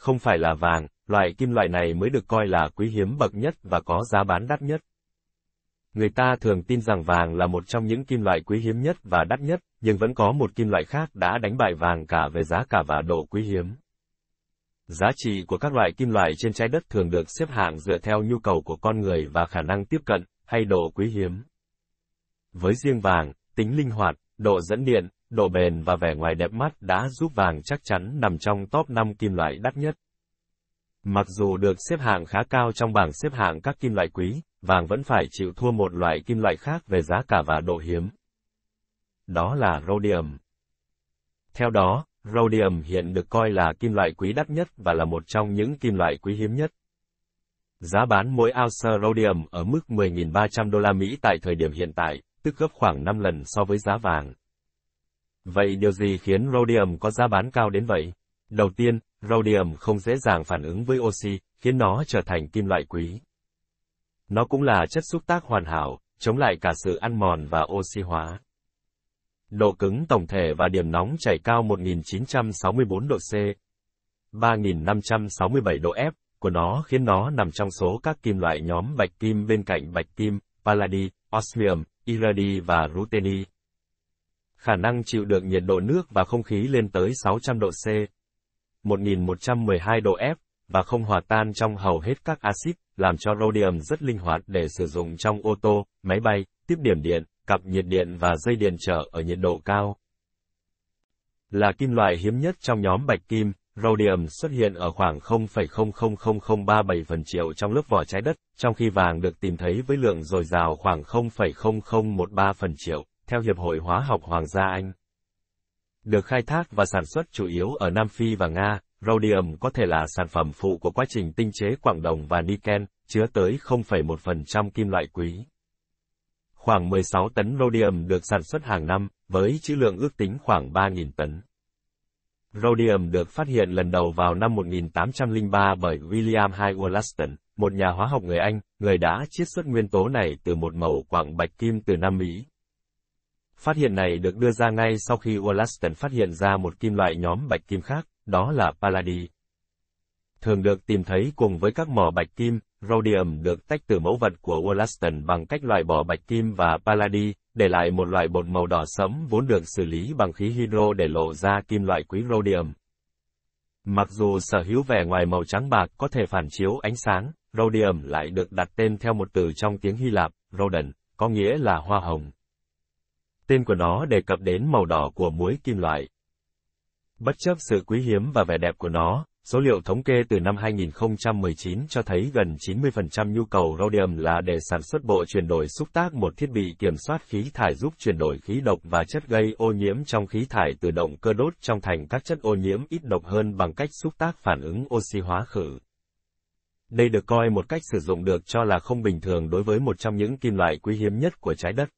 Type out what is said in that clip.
Không phải là vàng, loại kim loại này mới được coi là quý hiếm bậc nhất và có giá bán đắt nhất. Người ta thường tin rằng vàng là một trong những kim loại quý hiếm nhất và đắt nhất, nhưng vẫn có một kim loại khác đã đánh bại vàng cả về giá cả và độ quý hiếm. Giá trị của các loại kim loại trên trái đất thường được xếp hạng dựa theo nhu cầu của con người và khả năng tiếp cận, hay độ quý hiếm. Với riêng vàng, tính linh hoạt, độ dẫn điện, độ bền và vẻ ngoài đẹp mắt đã giúp vàng chắc chắn nằm trong top 5 kim loại đắt nhất. Mặc dù được xếp hạng khá cao trong bảng xếp hạng các kim loại quý, vàng vẫn phải chịu thua một loại kim loại khác về giá cả và độ hiếm. Đó là rhodium. Theo đó, rhodium hiện được coi là kim loại quý đắt nhất và là một trong những kim loại quý hiếm nhất. Giá bán mỗi ounce rhodium ở mức 10.300 đô la Mỹ tại thời điểm hiện tại, tức gấp khoảng 5 lần so với giá vàng. Vậy điều gì khiến rhodium có giá bán cao đến vậy? Đầu tiên, rhodium không dễ dàng phản ứng với oxy, khiến nó trở thành kim loại quý. Nó cũng là chất xúc tác hoàn hảo, chống lại cả sự ăn mòn và oxy hóa. Độ cứng tổng thể và điểm nóng chảy cao 1964 độ C, 3567 độ F của nó khiến nó nằm trong số các kim loại nhóm bạch kim bên cạnh bạch kim, palladi, osmium, iradi và ruteni. Khả năng chịu được nhiệt độ nước và không khí lên tới 600 độ C, 1112 độ F, và không hòa tan trong hầu hết các axit, làm cho rhodium rất linh hoạt để sử dụng trong ô tô, máy bay, tiếp điểm điện, cặp nhiệt điện và dây điện trở ở nhiệt độ cao. Là kim loại hiếm nhất trong nhóm bạch kim, rhodium xuất hiện ở khoảng 0,000037 phần triệu trong lớp vỏ trái đất, trong khi vàng được tìm thấy với lượng dồi dào khoảng 0,0013 phần triệu, theo Hiệp hội Hóa học Hoàng gia Anh. Được khai thác và sản xuất chủ yếu ở Nam Phi và Nga, rhodium có thể là sản phẩm phụ của quá trình tinh chế quặng đồng và niken, chứa tới 0,1% kim loại quý. Khoảng 16 tấn rhodium được sản xuất hàng năm, với trữ lượng ước tính khoảng 3.000 tấn. Rhodium được phát hiện lần đầu vào năm 1803 bởi William High Wollaston, một nhà hóa học người Anh, người đã chiết xuất nguyên tố này từ một mẩu quặng bạch kim từ Nam Mỹ. Phát hiện này được đưa ra ngay sau khi Wollaston phát hiện ra một kim loại nhóm bạch kim khác, đó là palladi. Thường được tìm thấy cùng với các mỏ bạch kim, rhodium được tách từ mẫu vật của Wollaston bằng cách loại bỏ bạch kim và palladi, để lại một loại bột màu đỏ sẫm vốn được xử lý bằng khí hydro để lộ ra kim loại quý rhodium. Mặc dù sở hữu vẻ ngoài màu trắng bạc có thể phản chiếu ánh sáng, rhodium lại được đặt tên theo một từ trong tiếng Hy Lạp, rhodon, có nghĩa là hoa hồng. Tên của nó đề cập đến màu đỏ của muối kim loại. Bất chấp sự quý hiếm và vẻ đẹp của nó, Số liệu thống kê từ năm 2019 cho thấy gần 90% nhu cầu rhodium là để sản xuất bộ chuyển đổi xúc tác một thiết bị kiểm soát khí thải giúp chuyển đổi khí độc và chất gây ô nhiễm trong khí thải từ động cơ đốt trong thành các chất ô nhiễm ít độc hơn bằng cách xúc tác phản ứng oxy hóa khử. Đây được coi một cách sử dụng được cho là không bình thường đối với một trong những kim loại quý hiếm nhất của trái đất.